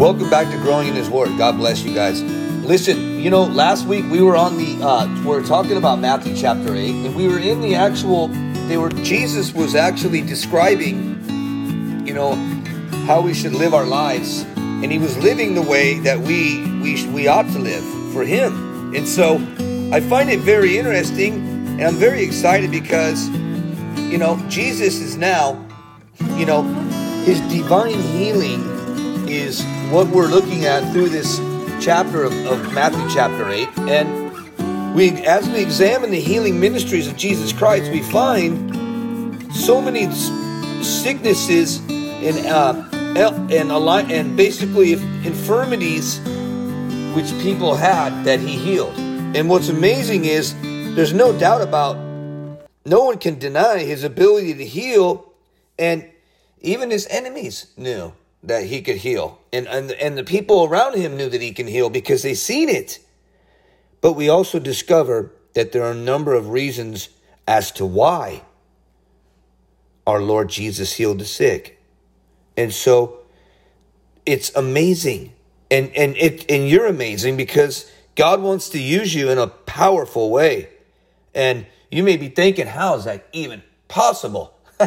Welcome back to Growing in His Word. God bless you guys. Listen, you know, last week we were on the, uh, we we're talking about Matthew chapter 8, and we were in the actual, they were, Jesus was actually describing, you know, how we should live our lives. And he was living the way that we, we, we ought to live for him. And so I find it very interesting, and I'm very excited because, you know, Jesus is now, you know, his divine healing is what we're looking at through this chapter of, of Matthew chapter 8. And we as we examine the healing ministries of Jesus Christ, we find so many sicknesses and uh, and and basically infirmities which people had that he healed. And what's amazing is there's no doubt about no one can deny his ability to heal and even his enemies knew that he could heal. And, and, and the people around him knew that he can heal because they seen it. But we also discover that there are a number of reasons as to why our Lord Jesus healed the sick. And so it's amazing. And and it and you're amazing because God wants to use you in a powerful way. And you may be thinking, how is that even possible?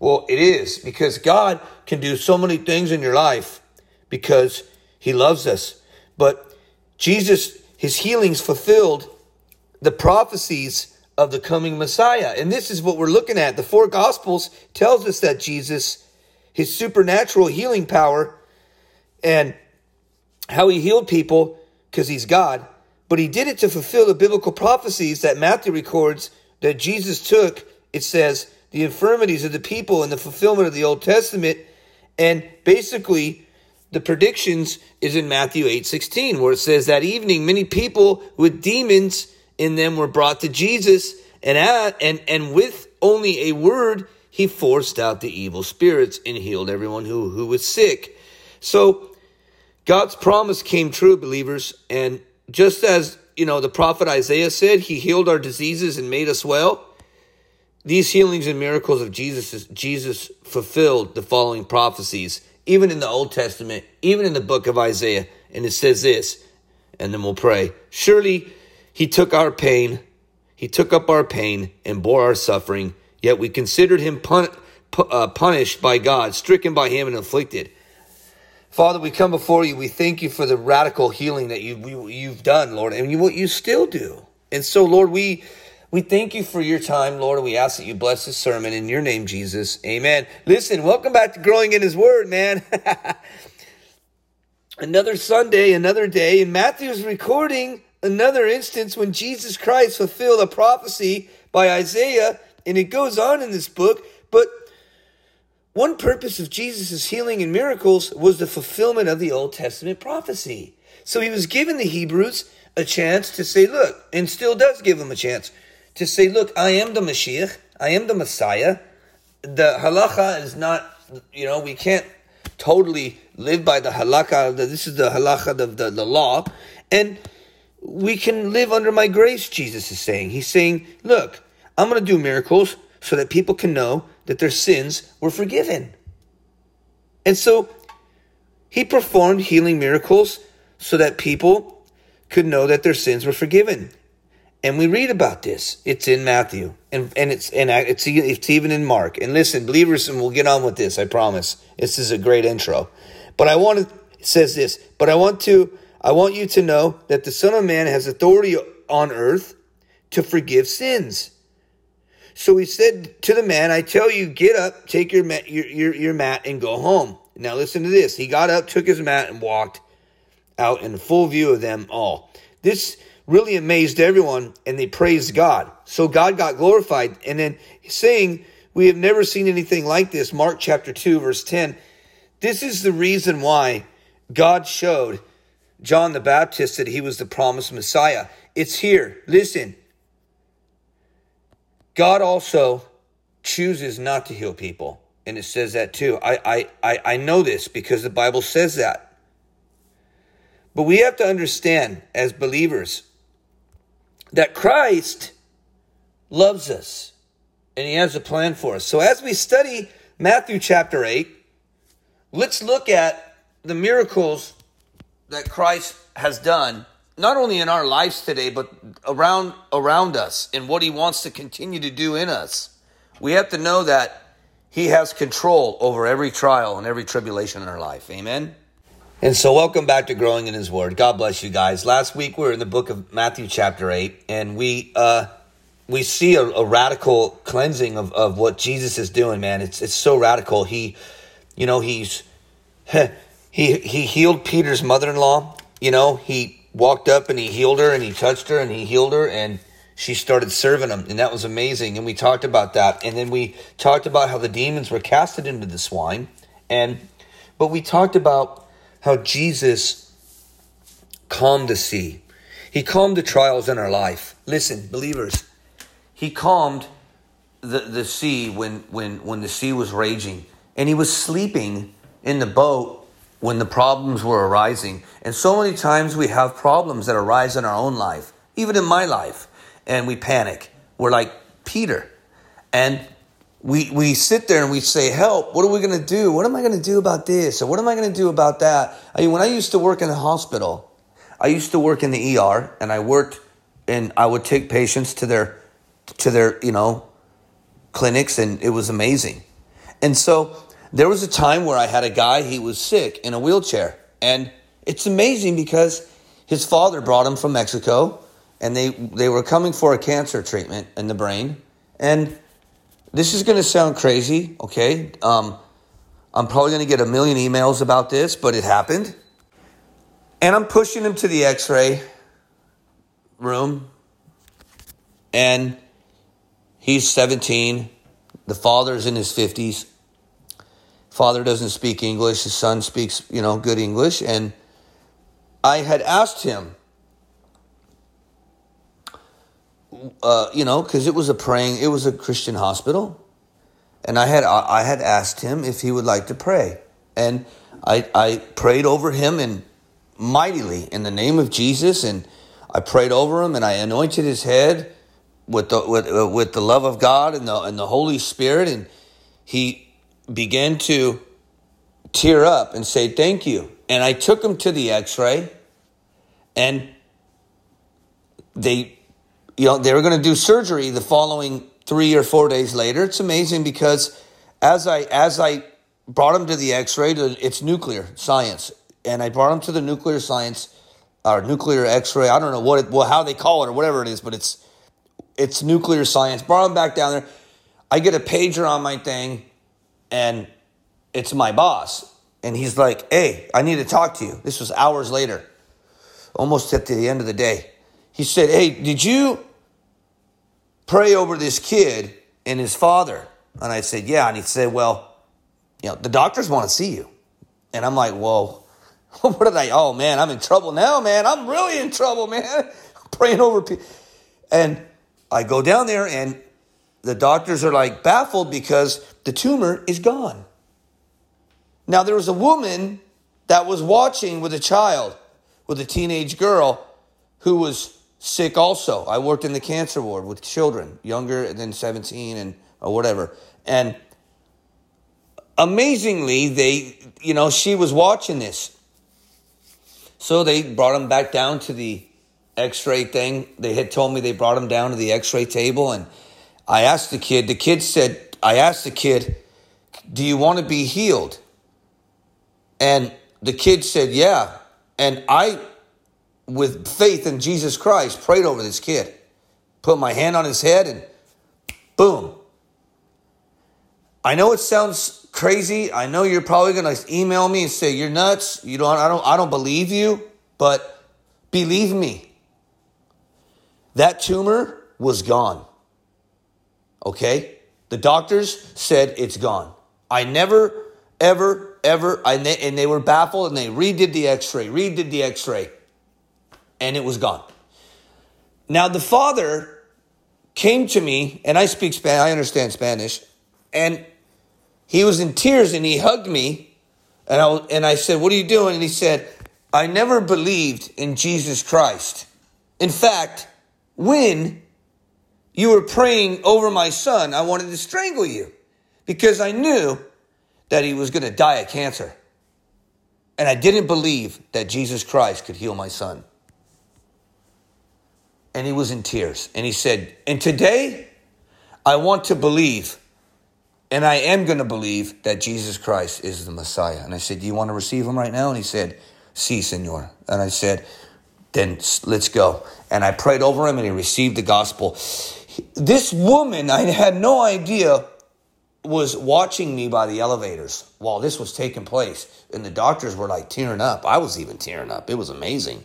Well, it is because God can do so many things in your life because He loves us. But Jesus, His healings fulfilled the prophecies of the coming Messiah. And this is what we're looking at. The four Gospels tells us that Jesus, His supernatural healing power, and how He healed people because He's God, but He did it to fulfill the biblical prophecies that Matthew records that Jesus took. It says, the infirmities of the people and the fulfillment of the Old Testament. And basically, the predictions is in Matthew 8 16, where it says that evening many people with demons in them were brought to Jesus, and, at, and, and with only a word, he forced out the evil spirits and healed everyone who, who was sick. So God's promise came true, believers. And just as, you know, the prophet Isaiah said, he healed our diseases and made us well. These healings and miracles of Jesus, Jesus fulfilled the following prophecies, even in the Old Testament, even in the book of Isaiah. And it says this, and then we'll pray. Surely he took our pain, he took up our pain and bore our suffering, yet we considered him pun- uh, punished by God, stricken by him and afflicted. Father, we come before you. We thank you for the radical healing that you, have done, Lord, and you, what you still do. And so, Lord, we we thank you for your time, Lord, we ask that you bless this sermon in your name, Jesus. Amen. Listen, welcome back to Growing in His Word, man. another Sunday, another day, and Matthew is recording another instance when Jesus Christ fulfilled a prophecy by Isaiah, and it goes on in this book. But one purpose of Jesus' healing and miracles was the fulfillment of the Old Testament prophecy. So he was giving the Hebrews a chance to say, look, and still does give them a chance to say, look, I am the Mashiach, I am the Messiah. The halacha is not, you know, we can't totally live by the halacha. This is the halacha of the, the law. And we can live under my grace, Jesus is saying. He's saying, look, I'm going to do miracles so that people can know that their sins were forgiven. And so he performed healing miracles so that people could know that their sins were forgiven. And we read about this. It's in Matthew, and and it's and it's it's even in Mark. And listen, believers, and we'll get on with this. I promise. This is a great intro. But I want to it says this. But I want to I want you to know that the Son of Man has authority on earth to forgive sins. So he said to the man, "I tell you, get up, take your mat, your, your, your mat, and go home." Now listen to this. He got up, took his mat, and walked out in full view of them all. This really amazed everyone and they praised God. So God got glorified. And then saying, We have never seen anything like this, Mark chapter 2, verse 10. This is the reason why God showed John the Baptist that he was the promised Messiah. It's here. Listen. God also chooses not to heal people. And it says that too. I, I, I, I know this because the Bible says that. But we have to understand as believers that Christ loves us and he has a plan for us. So as we study Matthew chapter 8, let's look at the miracles that Christ has done, not only in our lives today, but around around us and what he wants to continue to do in us. We have to know that he has control over every trial and every tribulation in our life. Amen. And so, welcome back to Growing in His Word. God bless you guys. Last week we were in the book of Matthew, chapter eight, and we uh, we see a, a radical cleansing of, of what Jesus is doing. Man, it's it's so radical. He, you know, he's he he healed Peter's mother-in-law. You know, he walked up and he healed her and he touched her and he healed her and she started serving him and that was amazing and we talked about that and then we talked about how the demons were casted into the swine and but we talked about how Jesus calmed the sea. He calmed the trials in our life. Listen, believers, he calmed the, the sea when, when, when the sea was raging and he was sleeping in the boat when the problems were arising. And so many times we have problems that arise in our own life, even in my life, and we panic. We're like Peter. And we, we sit there and we say, Help, what are we going to do? What am I going to do about this? Or what am I going to do about that? I mean, when I used to work in the hospital, I used to work in the ER and I worked and I would take patients to their, to their, you know, clinics and it was amazing. And so there was a time where I had a guy, he was sick in a wheelchair. And it's amazing because his father brought him from Mexico and they, they were coming for a cancer treatment in the brain. And this is going to sound crazy, okay? Um, I'm probably going to get a million emails about this, but it happened. And I'm pushing him to the x ray room. And he's 17. The father's in his 50s father doesn't speak English, his son speaks, you know, good English. And I had asked him, uh, you know, because it was a praying, it was a Christian hospital. And I had, I had asked him if he would like to pray. And I, I prayed over him and mightily in the name of Jesus. And I prayed over him and I anointed his head with the, with, uh, with the love of God and the, and the Holy Spirit. And he, began to tear up and say, Thank you. And I took him to the x ray, and they, you know, they were going to do surgery the following three or four days later. It's amazing because as I, as I brought him to the x ray, it's nuclear science. And I brought him to the nuclear science or nuclear x ray. I don't know what it, well, how they call it or whatever it is, but it's, it's nuclear science. Brought him back down there. I get a pager on my thing and it's my boss. And he's like, hey, I need to talk to you. This was hours later, almost at the end of the day. He said, hey, did you pray over this kid and his father? And I said, yeah. And he said, well, you know, the doctors want to see you. And I'm like, whoa, what did I? Oh man, I'm in trouble now, man. I'm really in trouble, man. I'm praying over people. And I go down there and the doctors are like baffled because the tumor is gone. Now, there was a woman that was watching with a child, with a teenage girl who was sick also. I worked in the cancer ward with children younger than 17 and or whatever. And amazingly, they, you know, she was watching this. So they brought him back down to the x ray thing. They had told me they brought him down to the x ray table and I asked the kid, the kid said, I asked the kid, Do you want to be healed? And the kid said, Yeah. And I, with faith in Jesus Christ, prayed over this kid, put my hand on his head, and boom. I know it sounds crazy. I know you're probably to email me and say you're nuts. You don't I don't I don't believe you, but believe me. That tumor was gone. Okay? The doctors said it's gone. I never, ever, ever, I, and they were baffled and they redid the x ray, redid the x ray, and it was gone. Now, the father came to me, and I speak Spanish, I understand Spanish, and he was in tears and he hugged me, and I, and I said, What are you doing? And he said, I never believed in Jesus Christ. In fact, when you were praying over my son. I wanted to strangle you because I knew that he was going to die of cancer. and I didn't believe that Jesus Christ could heal my son. And he was in tears. And he said, And today, I want to believe, and I am going to believe that Jesus Christ is the Messiah. And I said, Do you want to receive him right now? And he said, Si, senor. And I said, Then let's go. And I prayed over him, and he received the gospel. This woman, I had no idea was watching me by the elevators while this was taking place. And the doctors were like tearing up. I was even tearing up. It was amazing.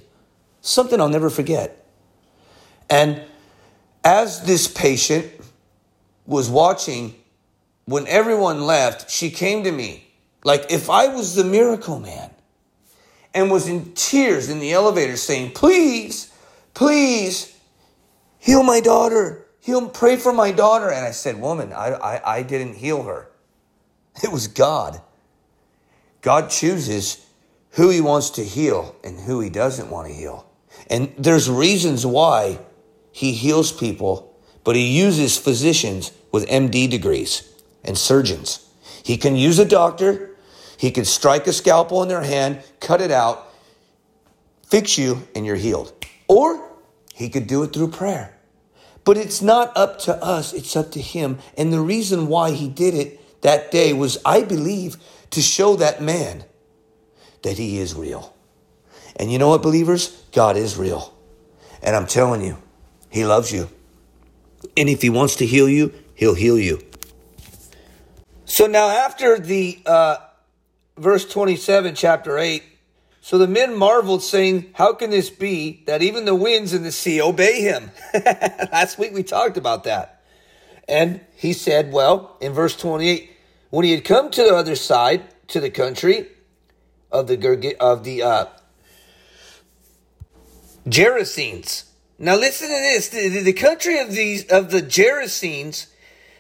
Something I'll never forget. And as this patient was watching, when everyone left, she came to me like if I was the miracle man and was in tears in the elevator saying, Please, please heal my daughter. He'll pray for my daughter. And I said, Woman, I, I, I didn't heal her. It was God. God chooses who he wants to heal and who he doesn't want to heal. And there's reasons why he heals people, but he uses physicians with MD degrees and surgeons. He can use a doctor, he can strike a scalpel in their hand, cut it out, fix you, and you're healed. Or he could do it through prayer. But it's not up to us, it's up to him. And the reason why he did it that day was, I believe, to show that man that he is real. And you know what, believers? God is real. And I'm telling you, he loves you. And if he wants to heal you, he'll heal you. So now, after the uh, verse 27, chapter 8, so the men marveled, saying, How can this be that even the winds and the sea obey him? Last week we talked about that. And he said, Well, in verse 28, when he had come to the other side, to the country of the, of the uh, Gerasenes. Now listen to this. The, the, country of these of the Gerasenes,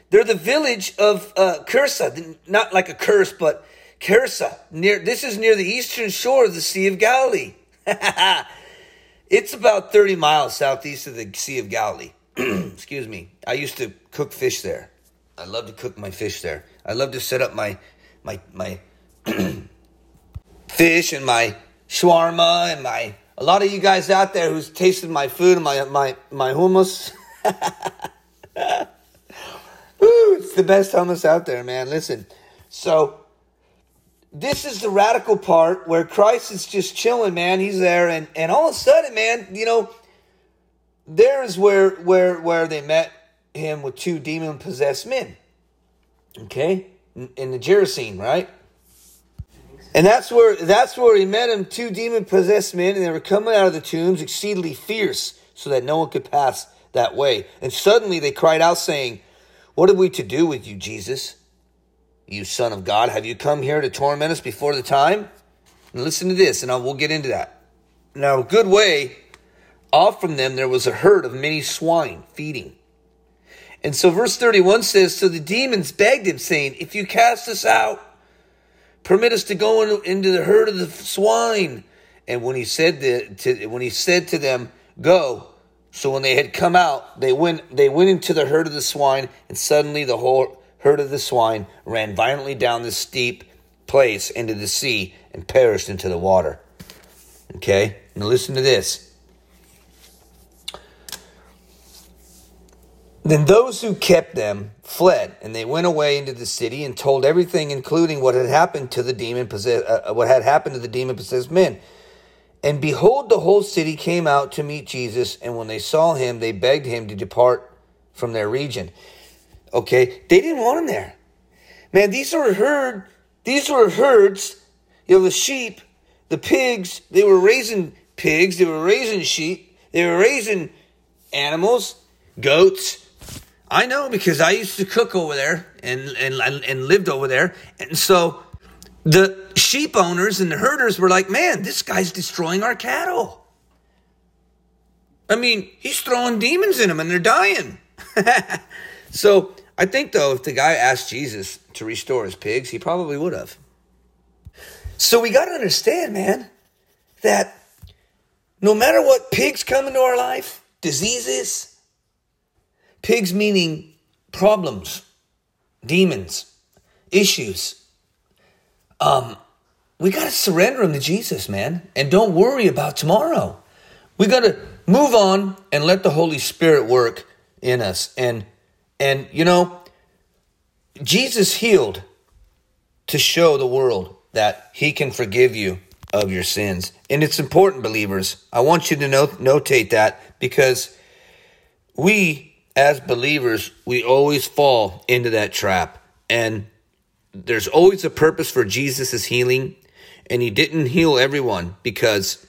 they're the village of uh, Cursa, not like a curse, but Kersa, near this is near the eastern shore of the Sea of Galilee. it's about 30 miles southeast of the Sea of Galilee. Excuse me. I used to cook fish there. I love to cook my fish there. I love to set up my my my fish and my shawarma and my a lot of you guys out there who's tasted my food and my my my hummus. Woo, it's the best hummus out there, man. Listen. So this is the radical part where Christ is just chilling, man. He's there, and, and all of a sudden, man, you know, there is where where where they met him with two demon possessed men. Okay, in, in the Gerasene, right? And that's where that's where he met him, two demon possessed men, and they were coming out of the tombs exceedingly fierce, so that no one could pass that way. And suddenly they cried out, saying, What have we to do with you, Jesus? You son of God, have you come here to torment us before the time? And listen to this, and I will get into that. Now, a good way off from them there was a herd of many swine feeding. And so verse 31 says, So the demons begged him, saying, If you cast us out, permit us to go in, into the herd of the swine. And when he said to, to, when he said to them, Go, so when they had come out, they went they went into the herd of the swine, and suddenly the whole herd of the swine ran violently down the steep place into the sea and perished into the water. Okay? Now listen to this. Then those who kept them fled, and they went away into the city and told everything, including what had happened to the demon possessed, uh, what had happened to the demon possessed men. And behold, the whole city came out to meet Jesus, and when they saw him, they begged him to depart from their region. Okay, they didn't want him there. Man, these were herd, these were herds. You know, the sheep, the pigs. They were raising pigs. They were raising sheep. They were raising animals, goats. I know because I used to cook over there and and and lived over there, and so the sheep owners and the herders were like, "Man, this guy's destroying our cattle." I mean, he's throwing demons in them and they're dying. so I think, though, if the guy asked Jesus to restore his pigs, he probably would have. So we got to understand, man, that no matter what pigs come into our life, diseases, pigs meaning problems, demons, issues, um, we got to surrender them to Jesus, man. And don't worry about tomorrow. We got to move on and let the Holy Spirit work in us. And, and, you know, Jesus healed to show the world that he can forgive you of your sins. And it's important, believers. I want you to note, notate that because we, as believers, we always fall into that trap. And there's always a purpose for Jesus' healing. And he didn't heal everyone because,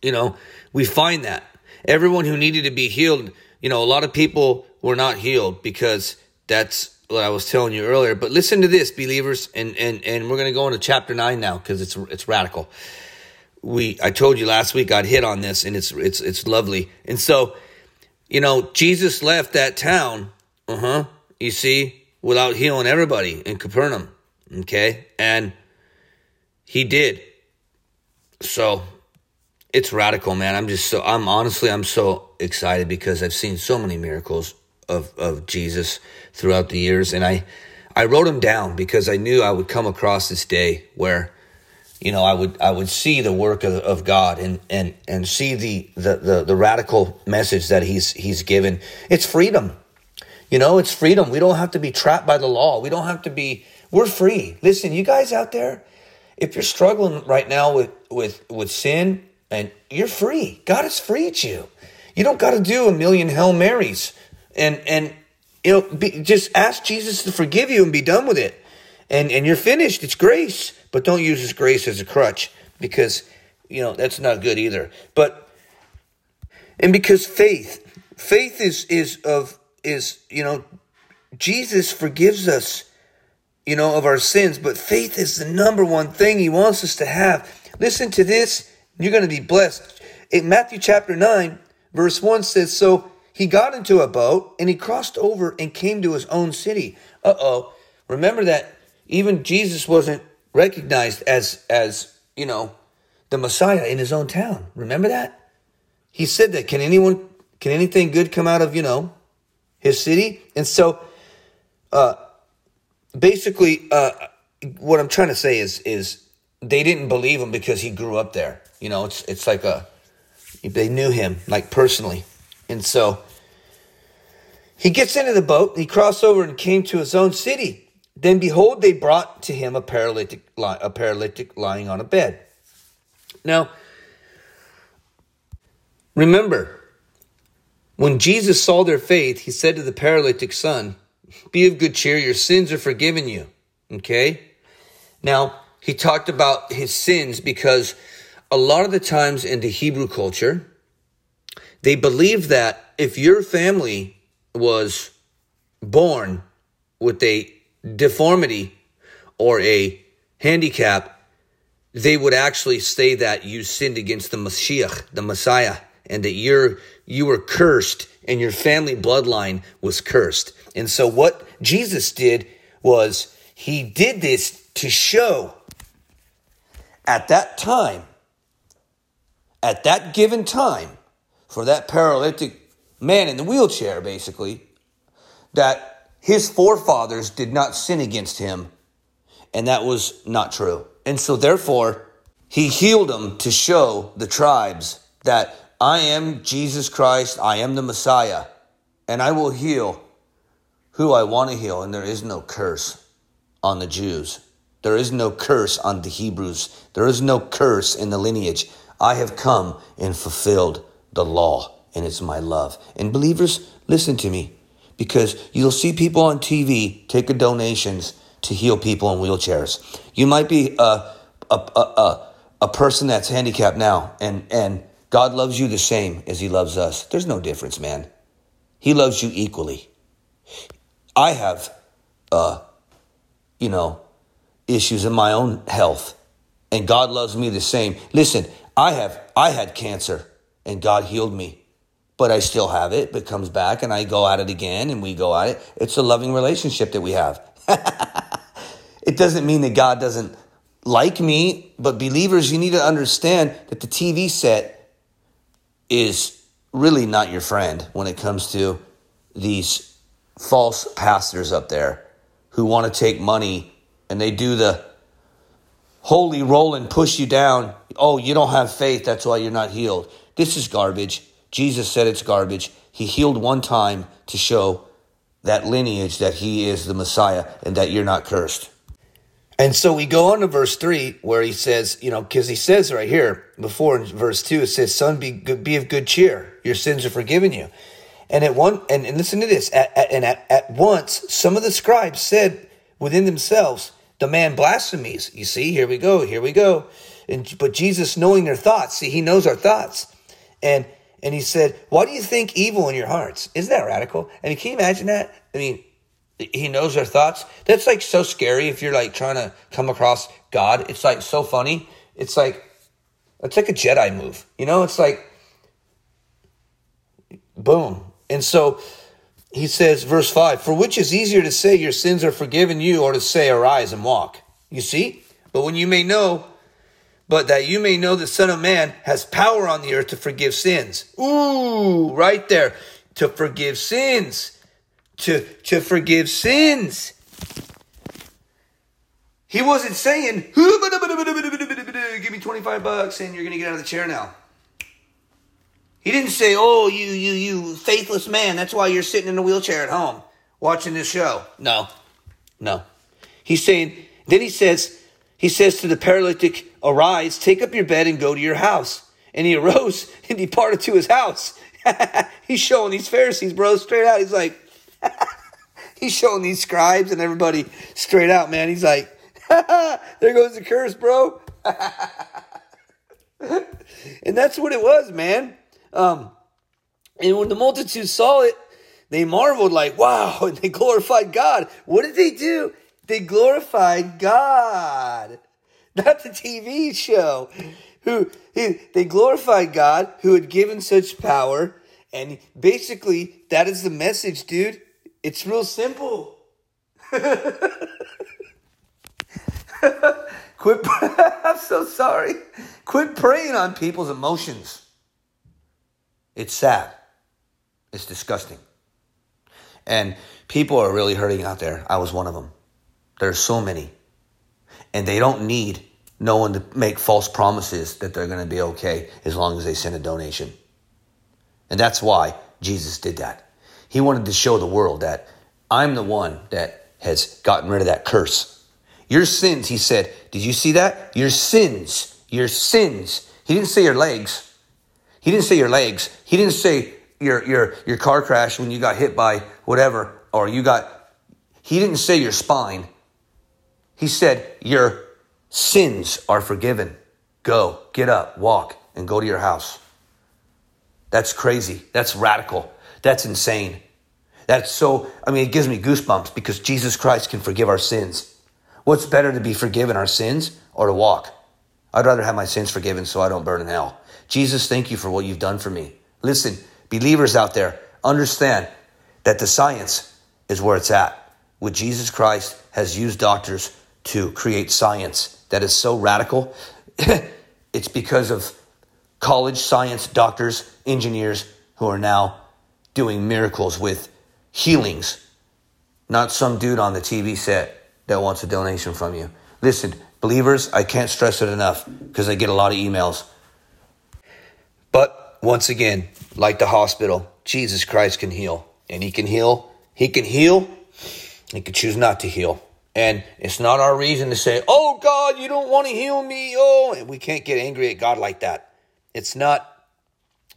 you know, we find that everyone who needed to be healed, you know, a lot of people were not healed because that's what I was telling you earlier. But listen to this, believers, and and and we're gonna go into chapter nine now because it's it's radical. We I told you last week I'd hit on this, and it's it's it's lovely. And so, you know, Jesus left that town, uh huh. You see, without healing everybody in Capernaum, okay, and he did. So it's radical, man. I'm just so I'm honestly I'm so excited because I've seen so many miracles of of Jesus throughout the years, and I I wrote them down because I knew I would come across this day where you know I would I would see the work of, of God and and and see the, the the the radical message that he's he's given. It's freedom. You know, it's freedom. We don't have to be trapped by the law. We don't have to be we're free. Listen, you guys out there, if you're struggling right now with with with sin and you're free. God has freed you. You don't got to do a million Hail Marys and and you know be, just ask Jesus to forgive you and be done with it. And and you're finished. It's grace, but don't use this grace as a crutch because you know that's not good either. But and because faith, faith is is of is you know Jesus forgives us you know of our sins, but faith is the number one thing He wants us to have. Listen to this you're going to be blessed. In Matthew chapter 9, verse 1 says, So he got into a boat and he crossed over and came to his own city. Uh oh. Remember that even Jesus wasn't recognized as, as, you know, the Messiah in his own town. Remember that? He said that. Can anyone, can anything good come out of, you know, his city? And so, uh, basically, uh, what I'm trying to say is, is they didn't believe him because he grew up there. You know, it's it's like a they knew him like personally, and so he gets into the boat. He crossed over and came to his own city. Then behold, they brought to him a paralytic a paralytic lying on a bed. Now, remember, when Jesus saw their faith, he said to the paralytic son, Be of good cheer, your sins are forgiven you. Okay? Now, he talked about his sins because a lot of the times in the Hebrew culture, they believed that if your family was born with a deformity or a handicap, they would actually say that you sinned against the Mashiach, the Messiah, and that you're you were cursed and your family bloodline was cursed. And so what Jesus did was he did this to show at that time at that given time for that paralytic man in the wheelchair, basically, that his forefathers did not sin against him, and that was not true. And so, therefore, he healed them to show the tribes that I am Jesus Christ, I am the Messiah, and I will heal who I want to heal, and there is no curse on the Jews. There is no curse on the Hebrews. There is no curse in the lineage. I have come and fulfilled the law, and it's my love. And believers, listen to me, because you'll see people on TV taking donations to heal people in wheelchairs. You might be a, a, a, a, a person that's handicapped now, and, and God loves you the same as He loves us. There's no difference, man. He loves you equally. I have, uh, you know, issues in my own health, and God loves me the same. Listen, I have I had cancer and God healed me. But I still have it, but comes back and I go at it again and we go at it. It's a loving relationship that we have. it doesn't mean that God doesn't like me, but believers, you need to understand that the TV set is really not your friend when it comes to these false pastors up there who want to take money and they do the holy roll and push you down. Oh, you don't have faith. That's why you're not healed. This is garbage. Jesus said it's garbage. He healed one time to show that lineage that he is the Messiah and that you're not cursed. And so we go on to verse 3 where he says, you know, because he says right here before in verse 2, it says, Son, be, good, be of good cheer. Your sins are forgiven you. And at one, and, and listen to this, at, at, and at, at once, some of the scribes said within themselves, the man blasphemies. You see, here we go, here we go. And, but Jesus knowing their thoughts, see, he knows our thoughts. And, and he said, why do you think evil in your hearts? Isn't that radical? I mean, can you imagine that? I mean, he knows our thoughts. That's like so scary if you're like trying to come across God. It's like so funny. It's like, it's like a Jedi move. You know, it's like, boom. And so he says, verse 5 For which is easier to say, Your sins are forgiven you, or to say, Arise and walk? You see? But when you may know, but that you may know the Son of Man has power on the earth to forgive sins. Ooh, right there. To forgive sins. To, to forgive sins. He wasn't saying, give me 25 bucks and you're going to get out of the chair now. He didn't say, "Oh, you you you faithless man, that's why you're sitting in a wheelchair at home watching this show." No. No. He's saying then he says he says to the paralytic, "Arise, take up your bed and go to your house." And he arose and departed to his house. he's showing these Pharisees, bro, straight out. He's like he's showing these scribes and everybody straight out, man. He's like, "There goes the curse, bro." and that's what it was, man. Um, and when the multitude saw it, they marveled, like, wow, and they glorified God. What did they do? They glorified God, not the TV show. Who they glorified God who had given such power, and basically that is the message, dude. It's real simple. Quit. I'm so sorry. Quit preying on people's emotions. It's sad. It's disgusting. And people are really hurting out there. I was one of them. There's so many. And they don't need no one to make false promises that they're going to be okay as long as they send a donation. And that's why Jesus did that. He wanted to show the world that I'm the one that has gotten rid of that curse. Your sins, he said, did you see that? Your sins, your sins. He didn't say your legs. He didn't say your legs. He didn't say your, your, your car crash when you got hit by whatever, or you got, he didn't say your spine. He said your sins are forgiven. Go, get up, walk, and go to your house. That's crazy. That's radical. That's insane. That's so, I mean, it gives me goosebumps because Jesus Christ can forgive our sins. What's better to be forgiven our sins or to walk? I'd rather have my sins forgiven so I don't burn in hell. Jesus, thank you for what you've done for me. Listen, believers out there, understand that the science is where it's at. With Jesus Christ has used doctors to create science that is so radical. it's because of college science doctors, engineers who are now doing miracles with healings, not some dude on the TV set that wants a donation from you. Listen, believers, I can't stress it enough because I get a lot of emails. But once again, like the hospital, Jesus Christ can heal. And he can heal. He can heal. He can choose not to heal. And it's not our reason to say, oh, God, you don't want to heal me. Oh, and we can't get angry at God like that. It's not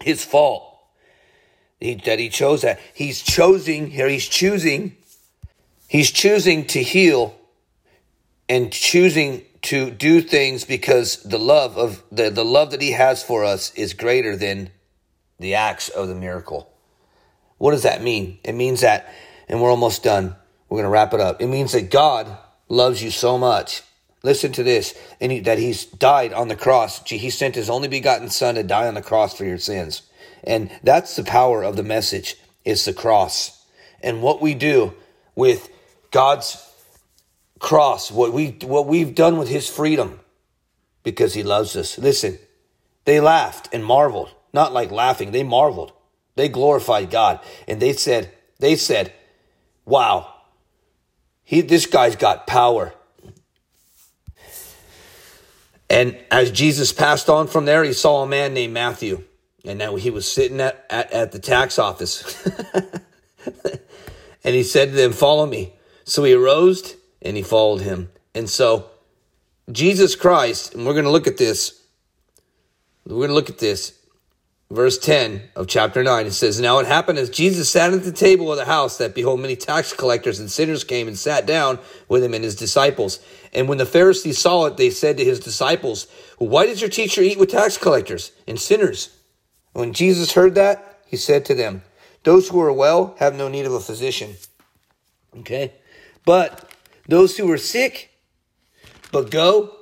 his fault that he chose that. He's choosing here, he's choosing, he's choosing to heal and choosing to do things because the love of the, the love that he has for us is greater than the acts of the miracle. What does that mean? It means that, and we're almost done. We're going to wrap it up. It means that God loves you so much. Listen to this, and he, that He's died on the cross. He sent His only begotten Son to die on the cross for your sins, and that's the power of the message. It's the cross, and what we do with God's cross, what we what we've done with his freedom because he loves us. Listen, they laughed and marveled, not like laughing, they marveled. They glorified God and they said, they said, "Wow. He this guy's got power." And as Jesus passed on from there, he saw a man named Matthew. And now he was sitting at, at, at the tax office. and he said to them, Follow me. So he arose and he followed him. And so Jesus Christ, and we're going to look at this. We're going to look at this. Verse 10 of chapter 9, it says, Now it happened as Jesus sat at the table of the house that, behold, many tax collectors and sinners came and sat down with him and his disciples. And when the Pharisees saw it, they said to his disciples, Why does your teacher eat with tax collectors and sinners? When Jesus heard that, he said to them, Those who are well have no need of a physician. Okay? But those who are sick, but go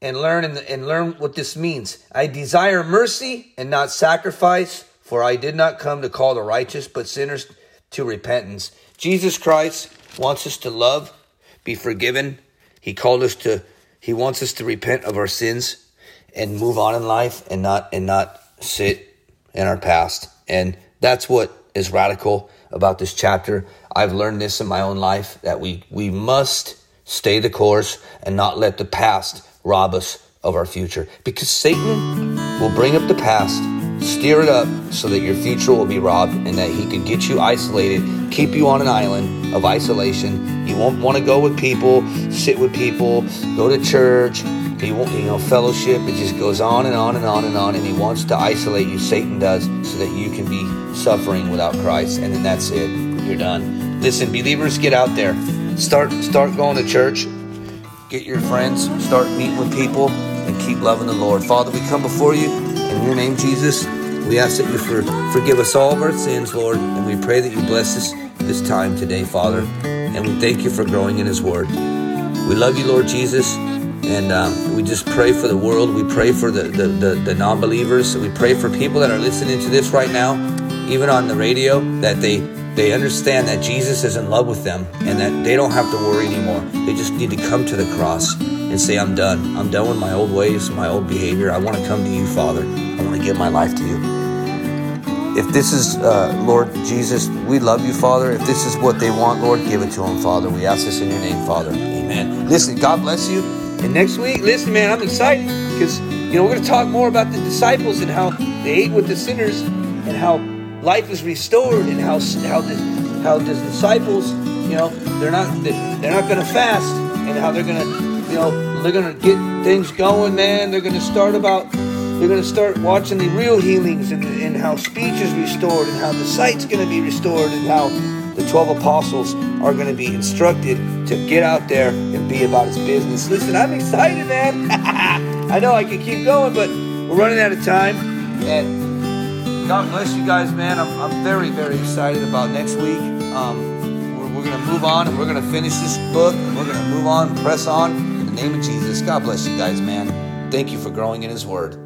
and learn and, and learn what this means. I desire mercy and not sacrifice, for I did not come to call the righteous, but sinners to repentance. Jesus Christ wants us to love, be forgiven. He called us to he wants us to repent of our sins and move on in life and not and not sit in our past. And that's what is radical about this chapter. I've learned this in my own life that we we must stay the course and not let the past rob us of our future. Because Satan will bring up the past, steer it up so that your future will be robbed and that he can get you isolated, keep you on an island of isolation. You won't want to go with people, sit with people, go to church. Won't, you know, fellowship. It just goes on and on and on and on. And he wants to isolate you. Satan does so that you can be suffering without Christ. And then that's it. You're done. Listen, believers, get out there. Start, start going to church get your friends, start meeting with people, and keep loving the Lord. Father, we come before you in your name, Jesus. We ask that you for, forgive us all of our sins, Lord, and we pray that you bless us this time today, Father. And we thank you for growing in His Word. We love you, Lord Jesus, and um, we just pray for the world. We pray for the, the, the, the non believers. We pray for people that are listening to this right now, even on the radio, that they they understand that Jesus is in love with them and that they don't have to worry anymore. They just need to come to the cross and say, I'm done. I'm done with my old ways, my old behavior. I want to come to you, Father. I want to give my life to you. If this is, uh, Lord Jesus, we love you, Father. If this is what they want, Lord, give it to them, Father. We ask this in your name, Father. Amen. Listen, God bless you. And next week, listen, man, I'm excited because, you know, we're going to talk more about the disciples and how they ate with the sinners and how life is restored and how how the how the disciples, you know, they're not they're not going to fast and how they're going to, you know, they're going to get things going, man. They're going to start about they're going to start watching the real healings and, and how speech is restored and how the sight's going to be restored and how the 12 apostles are going to be instructed to get out there and be about his business. Listen, I'm excited, man. I know I could keep going, but we're running out of time. And God bless you guys, man. I'm, I'm very, very excited about next week. Um, we're, we're going to move on and we're going to finish this book and we're going to move on, press on in the name of Jesus. God bless you guys, man. Thank you for growing in His Word.